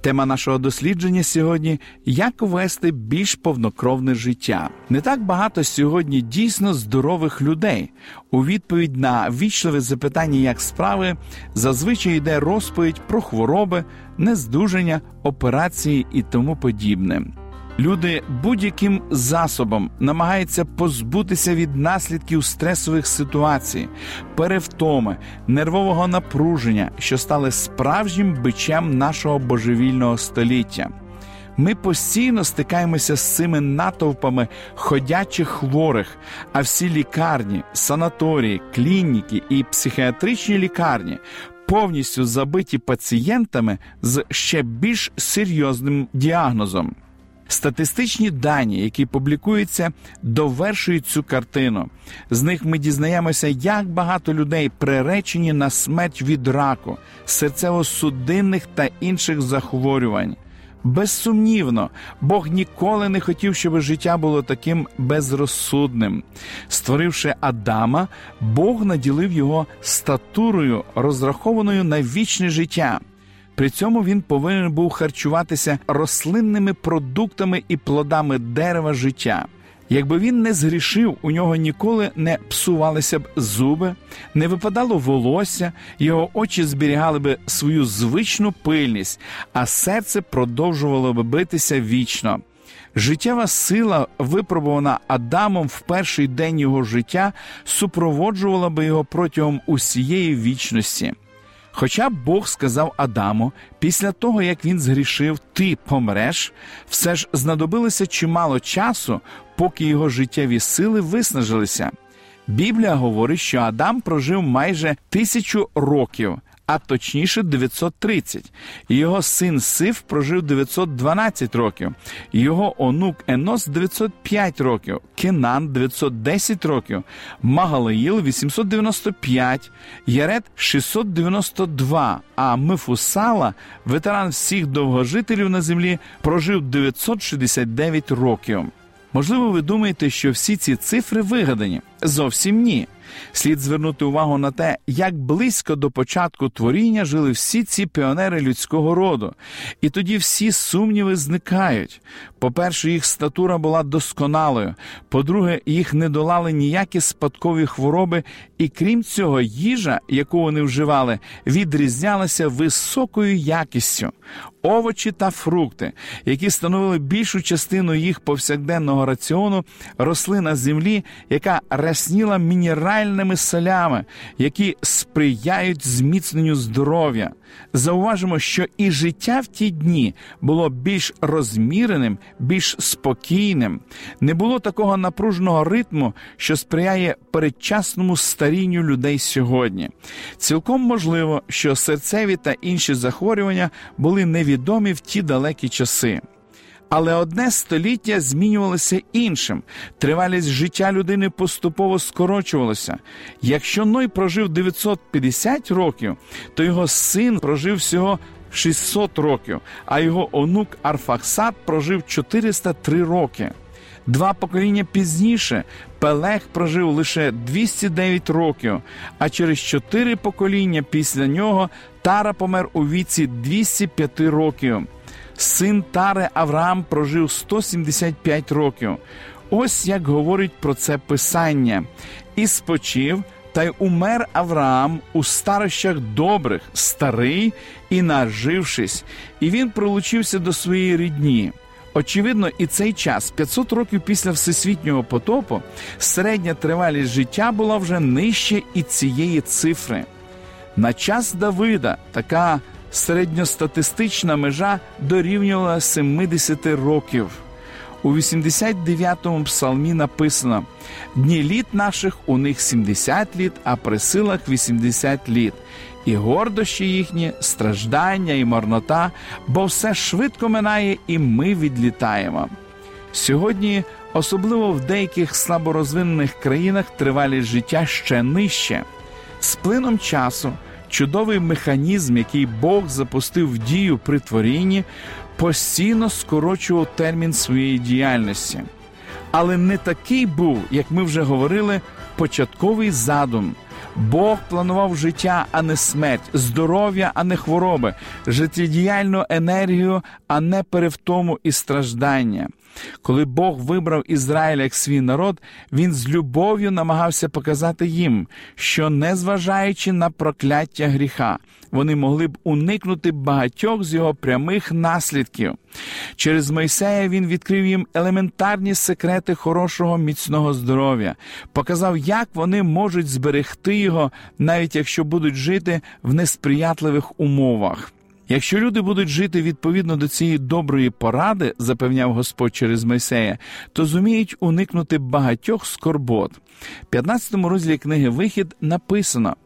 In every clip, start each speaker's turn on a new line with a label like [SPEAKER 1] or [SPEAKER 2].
[SPEAKER 1] Тема нашого дослідження сьогодні як вести більш повнокровне життя. Не так багато сьогодні дійсно здорових людей. У відповідь на вічливе запитання, як справи, зазвичай йде розповідь про хвороби, нездужання, операції і тому подібне. Люди будь-яким засобом намагаються позбутися від наслідків стресових ситуацій, перевтоми, нервового напруження, що стали справжнім бичем нашого божевільного століття. Ми постійно стикаємося з цими натовпами ходячих хворих, а всі лікарні, санаторії, клініки і психіатричні лікарні повністю забиті пацієнтами з ще більш серйозним діагнозом. Статистичні дані, які публікуються, довершують цю картину. З них ми дізнаємося, як багато людей приречені на смерть від раку, серцево-судинних та інших захворювань. Безсумнівно, Бог ніколи не хотів, щоб життя було таким безрозсудним. Створивши Адама, Бог наділив його статурою, розрахованою на вічне життя. При цьому він повинен був харчуватися рослинними продуктами і плодами дерева життя. Якби він не згрішив, у нього ніколи не псувалися б зуби, не випадало волосся, його очі зберігали б свою звичну пильність, а серце продовжувало б битися вічно. Життєва сила, випробувана Адамом в перший день його життя, супроводжувала би його протягом усієї вічності. Хоча Бог сказав Адаму, після того як він згрішив, ти помреш, все ж знадобилося чимало часу, поки його життєві сили виснажилися. Біблія говорить, що Адам прожив майже тисячу років, а точніше 930. Його син Сиф прожив 912 років, його онук Енос 905 років, Кенан 910 років, Магалаїл 895, Ярет 692, а Мифусала, ветеран всіх довгожителів на землі, прожив 969 років. Можливо, ви думаєте, що всі ці цифри вигадані? Зовсім ні. Слід звернути увагу на те, як близько до початку творіння жили всі ці піонери людського роду, і тоді всі сумніви зникають. По-перше, їх статура була досконалою, по-друге, їх не долали ніякі спадкові хвороби, і крім цього, їжа, яку вони вживали, відрізнялася високою якістю. Овочі та фрукти, які становили більшу частину їх повсякденного раціону, росли на землі, яка рясніла мінеральними солями, які сприяють зміцненню здоров'я. Зауважимо, що і життя в ті дні було більш розміреним, більш спокійним, не було такого напруженого ритму, що сприяє передчасному старінню людей сьогодні. Цілком можливо, що серцеві та інші захворювання були невідомі в ті далекі часи. Але одне століття змінювалося іншим. Тривалість життя людини поступово скорочувалася. Якщо Ной прожив 950 років, то його син прожив всього 600 років, а його онук Арфаксат прожив 403 роки. Два покоління пізніше Пелех прожив лише 209 років, а через чотири покоління після нього Тара помер у віці 205 років. Син Тари Авраам прожив 175 років. Ось як говорить про це Писання. І спочив, та й умер Авраам у старощах добрих, старий і нажившись, і він пролучився до своєї рідні. Очевидно, і цей час, 500 років після всесвітнього потопу, середня тривалість життя була вже нижче і цієї цифри. На час Давида така середньостатистична межа дорівнювала 70 років. У 89-му псалмі написано: дні літ наших у них 70 літ, а при силах 80 літ, і гордощі їхні, страждання і марнота, бо все швидко минає, і ми відлітаємо. Сьогодні, особливо в деяких слаборозвинених країнах, тривалість життя ще нижче. З плином часу чудовий механізм, який Бог запустив в дію при творінні, постійно скорочував термін своєї діяльності. Але не такий був, як ми вже говорили, початковий задум. Бог планував життя, а не смерть, здоров'я, а не хвороби, життєдіяльну енергію, а не перевтому і страждання. Коли Бог вибрав Ізраїль як свій народ, він з любов'ю намагався показати їм, що, незважаючи на прокляття гріха, вони могли б уникнути багатьох з його прямих наслідків. Через Мойсея він відкрив їм елементарні секрети хорошого міцного здоров'я, показав, як вони можуть зберегти його, навіть якщо будуть жити в несприятливих умовах. Якщо люди будуть жити відповідно до цієї доброї поради, запевняв Господь через Мойсея, то зуміють уникнути багатьох скорбот. В 15 розділі книги Вихід написано: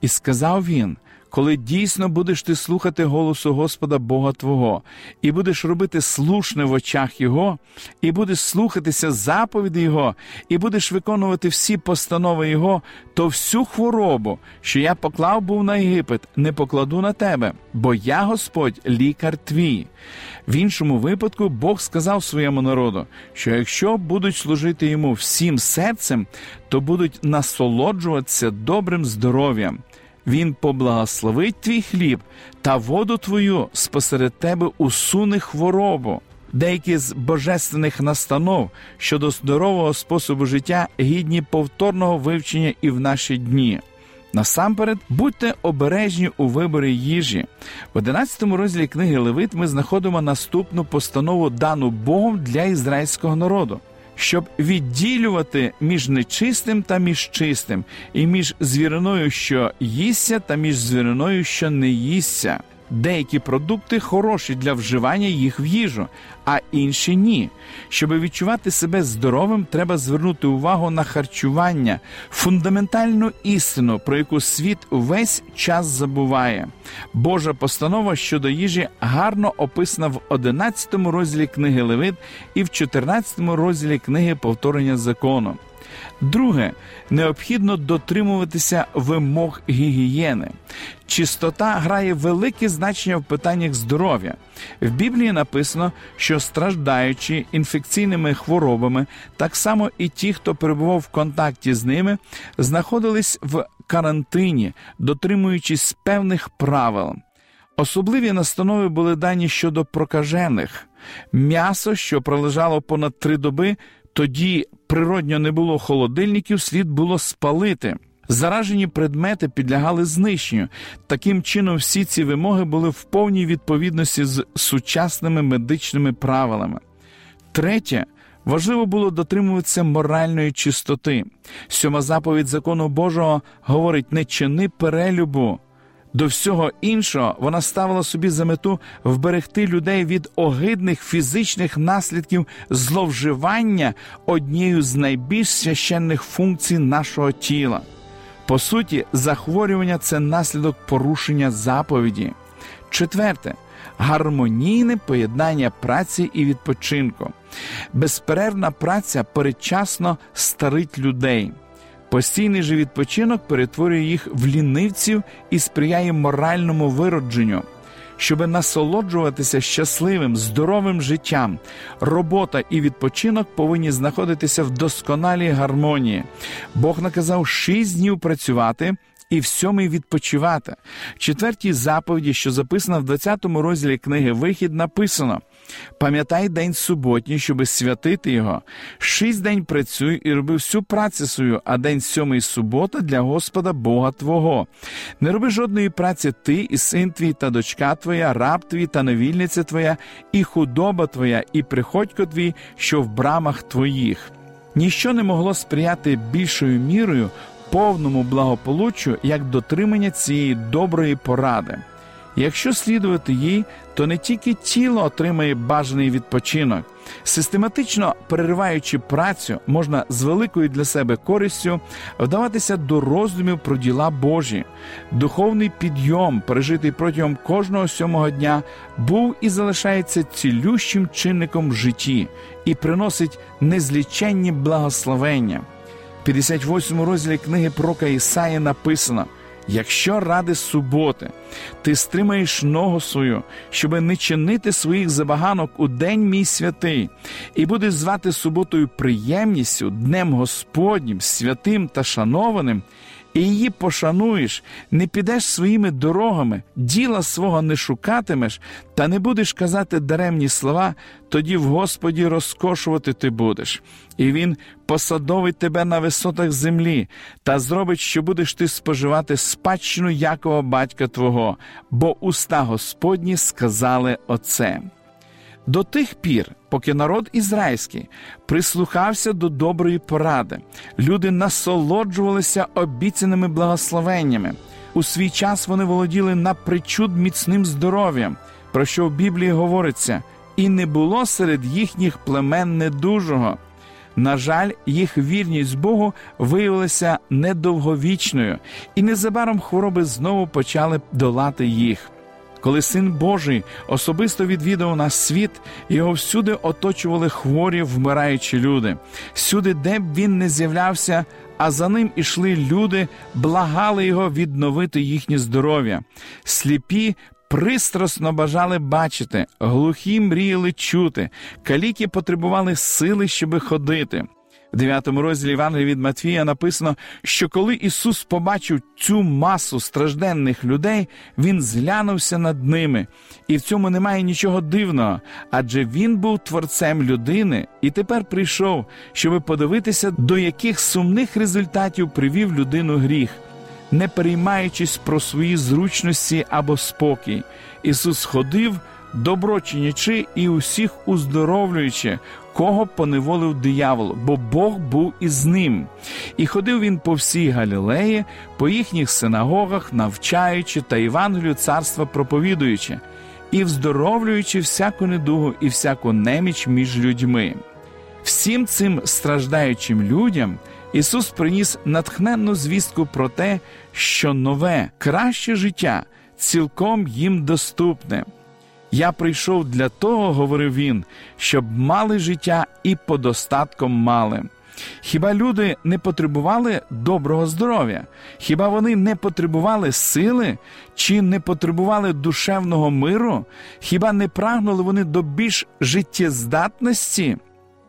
[SPEAKER 1] І сказав він: коли дійсно будеш ти слухати голосу Господа Бога Твого, і будеш робити слушне в очах Його, і будеш слухатися заповіді Його, і будеш виконувати всі постанови Його, то всю хворобу, що я поклав був на Єгипет, не покладу на тебе, бо я Господь, лікар твій. В іншому випадку Бог сказав своєму народу, що якщо будуть служити йому всім серцем, то будуть насолоджуватися добрим здоров'ям. Він поблагословить твій хліб та воду твою спосеред тебе усуне хворобу. Деякі з божественних настанов щодо здорового способу життя гідні повторного вивчення і в наші дні. Насамперед, будьте обережні у виборі їжі. В 11 розділі книги Левит ми знаходимо наступну постанову дану Богом для ізраїльського народу щоб відділювати між нечистим та між чистим, і між звіриною, що їсться, та між звіриною, що не їсться. Деякі продукти хороші для вживання їх в їжу, а інші ні. Щоб відчувати себе здоровим, треба звернути увагу на харчування, фундаментальну істину, про яку світ увесь час забуває. Божа постанова щодо їжі гарно описана в 11 розділі книги Левит і в 14 розділі книги Повторення закону. Друге, необхідно дотримуватися вимог гігієни. Чистота грає велике значення в питаннях здоров'я. В Біблії написано, що страждаючи інфекційними хворобами, так само і ті, хто перебував в контакті з ними, знаходились в карантині, дотримуючись певних правил. Особливі настанови були дані щодо прокажених. М'ясо, що пролежало понад три доби, тоді природньо не було холодильників, слід було спалити. Заражені предмети підлягали знищенню. Таким чином, всі ці вимоги були в повній відповідності з сучасними медичними правилами. Третє. Важливо було дотримуватися моральної чистоти. Сьома заповідь закону Божого говорить: не чини перелюбу, до всього іншого вона ставила собі за мету вберегти людей від огидних фізичних наслідків зловживання однією з найбільш священних функцій нашого тіла. По суті, захворювання це наслідок порушення заповіді. Четверте гармонійне поєднання праці і відпочинку. Безперервна праця передчасно старить людей. Постійний же відпочинок перетворює їх в лінивців і сприяє моральному виродженню. Щоб насолоджуватися щасливим, здоровим життям, робота і відпочинок повинні знаходитися в досконалій гармонії. Бог наказав шість днів працювати і в сьомий відпочивати. В четвертій заповіді, що записана в 20 розділі книги Вихід, написано: пам'ятай день суботній, щоби святити його. Шість день працюй і роби всю працю свою, а день сьомий субота для Господа Бога Твого. Не роби жодної праці ти, і син твій, та дочка твоя, раб твій та невільниця твоя, і худоба твоя, і приходько твій, що в брамах твоїх. Ніщо не могло сприяти більшою мірою повному благополуччю як дотримання цієї доброї поради. Якщо слідувати їй, то не тільки тіло отримає бажаний відпочинок, систематично перериваючи працю, можна з великою для себе користю вдаватися до роздумів про діла Божі. Духовний підйом, пережитий протягом кожного сьомого дня, був і залишається цілющим чинником в житті і приносить незліченні благословення. В 58 розділі книги Прока Ісаї написано. Якщо ради суботи ти стримаєш ногу свою, щоби не чинити своїх забаганок у день мій святий, і будеш звати суботою приємністю, днем Господнім, святим та шанованим, і її пошануєш, не підеш своїми дорогами, діла свого не шукатимеш, та не будеш казати даремні слова, тоді в Господі розкошувати ти будеш, і Він посадовить тебе на висотах землі та зробить, що будеш ти споживати спадщину Якова батька Твого, бо уста Господні сказали Оце. До тих пір, поки народ ізраїльський прислухався до доброї поради, люди насолоджувалися обіцяними благословеннями. У свій час вони володіли напричуд міцним здоров'ям, про що в Біблії говориться, і не було серед їхніх племен недужого. На жаль, їх вірність Богу виявилася недовговічною, і незабаром хвороби знову почали долати їх. Коли син Божий особисто відвідав наш світ, його всюди оточували хворі, вмираючі люди. Всюди, де б він не з'являвся, а за ним ішли люди, благали його відновити їхнє здоров'я. Сліпі. Пристрасно бажали бачити, глухі мріяли чути, каліки потребували сили, щоби ходити. В 9 розділі Євангелія від Матвія написано, що коли Ісус побачив цю масу стражденних людей, Він зглянувся над ними, і в цьому немає нічого дивного, адже Він був творцем людини і тепер прийшов, щоб подивитися, до яких сумних результатів привів людину гріх. Не переймаючись про свої зручності або спокій, Ісус ходив, добро чинячи і усіх уздоровлюючи, кого поневолив диявол, бо Бог був із ним. І ходив він по всій Галілеї, по їхніх синагогах, навчаючи та Євангелію царства проповідуючи, і вздоровлюючи всяку недугу і всяку неміч між людьми. Всім цим страждаючим людям Ісус приніс натхненну звістку про те, що нове, краще життя цілком їм доступне. Я прийшов для того, говорив він, щоб мали життя і подостатком мали. Хіба люди не потребували доброго здоров'я? Хіба вони не потребували сили чи не потребували душевного миру? Хіба не прагнули вони до більш життєздатності?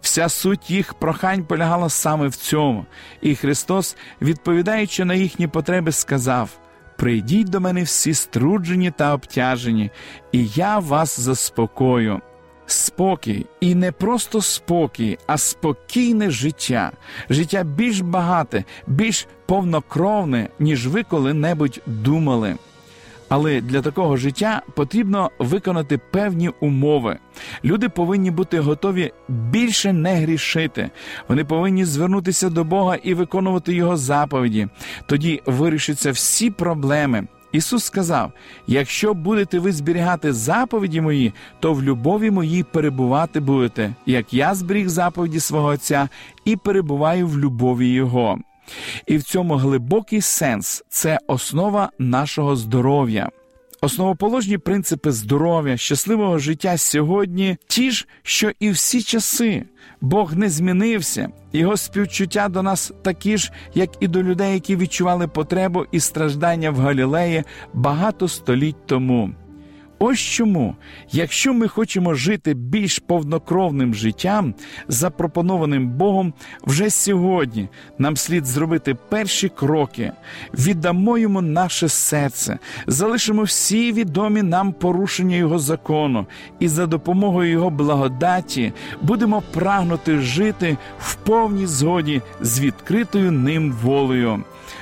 [SPEAKER 1] Вся суть їх прохань полягала саме в цьому, і Христос, відповідаючи на їхні потреби, сказав: Прийдіть до мене всі струджені та обтяжені, і я вас заспокою. Спокій і не просто спокій, а спокійне життя, життя більш багате, більш повнокровне, ніж ви коли-небудь думали. Але для такого життя потрібно виконати певні умови. Люди повинні бути готові більше не грішити. Вони повинні звернутися до Бога і виконувати Його заповіді. Тоді вирішаться всі проблеми. Ісус сказав: якщо будете ви зберігати заповіді мої, то в любові моїй перебувати будете, як я зберіг заповіді свого Отця і перебуваю в любові Його. І в цьому глибокий сенс це основа нашого здоров'я. Основоположні принципи здоров'я, щасливого життя сьогодні ті ж, що і всі часи. Бог не змінився, його співчуття до нас такі ж, як і до людей, які відчували потребу і страждання в Галілеї багато століть тому. Ось чому, якщо ми хочемо жити більш повнокровним життям, запропонованим Богом, вже сьогодні нам слід зробити перші кроки, віддамо йому наше серце, залишимо всі відомі нам порушення Його закону, і за допомогою Його благодаті будемо прагнути жити в повній згоді з відкритою ним волею.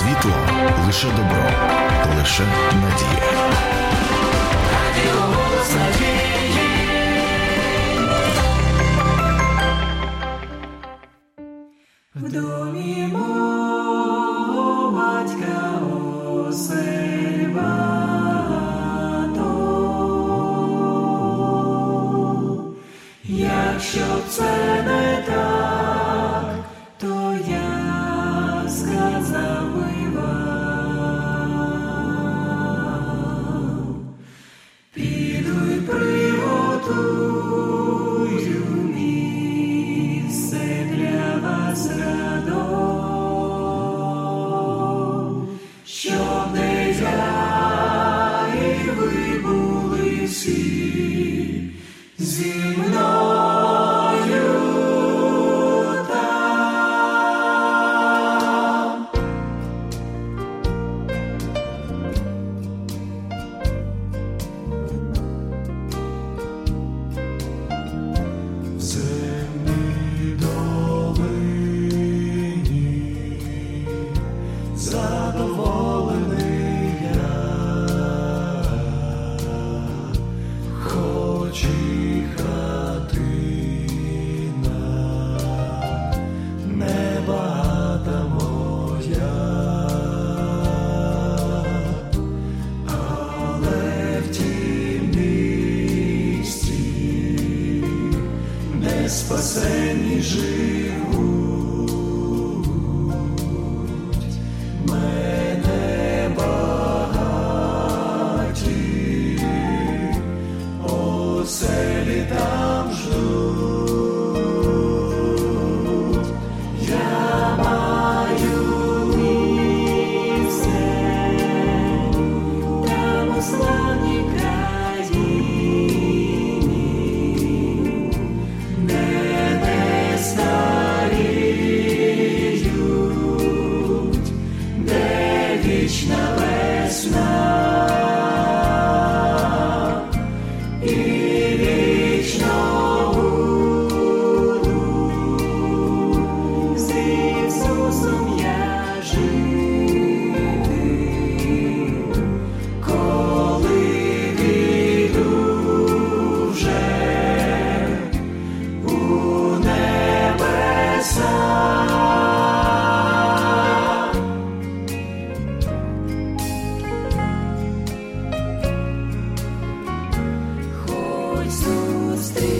[SPEAKER 2] світло, лише добро, лише надія.
[SPEAKER 3] В домі мой. спасені živi. moves the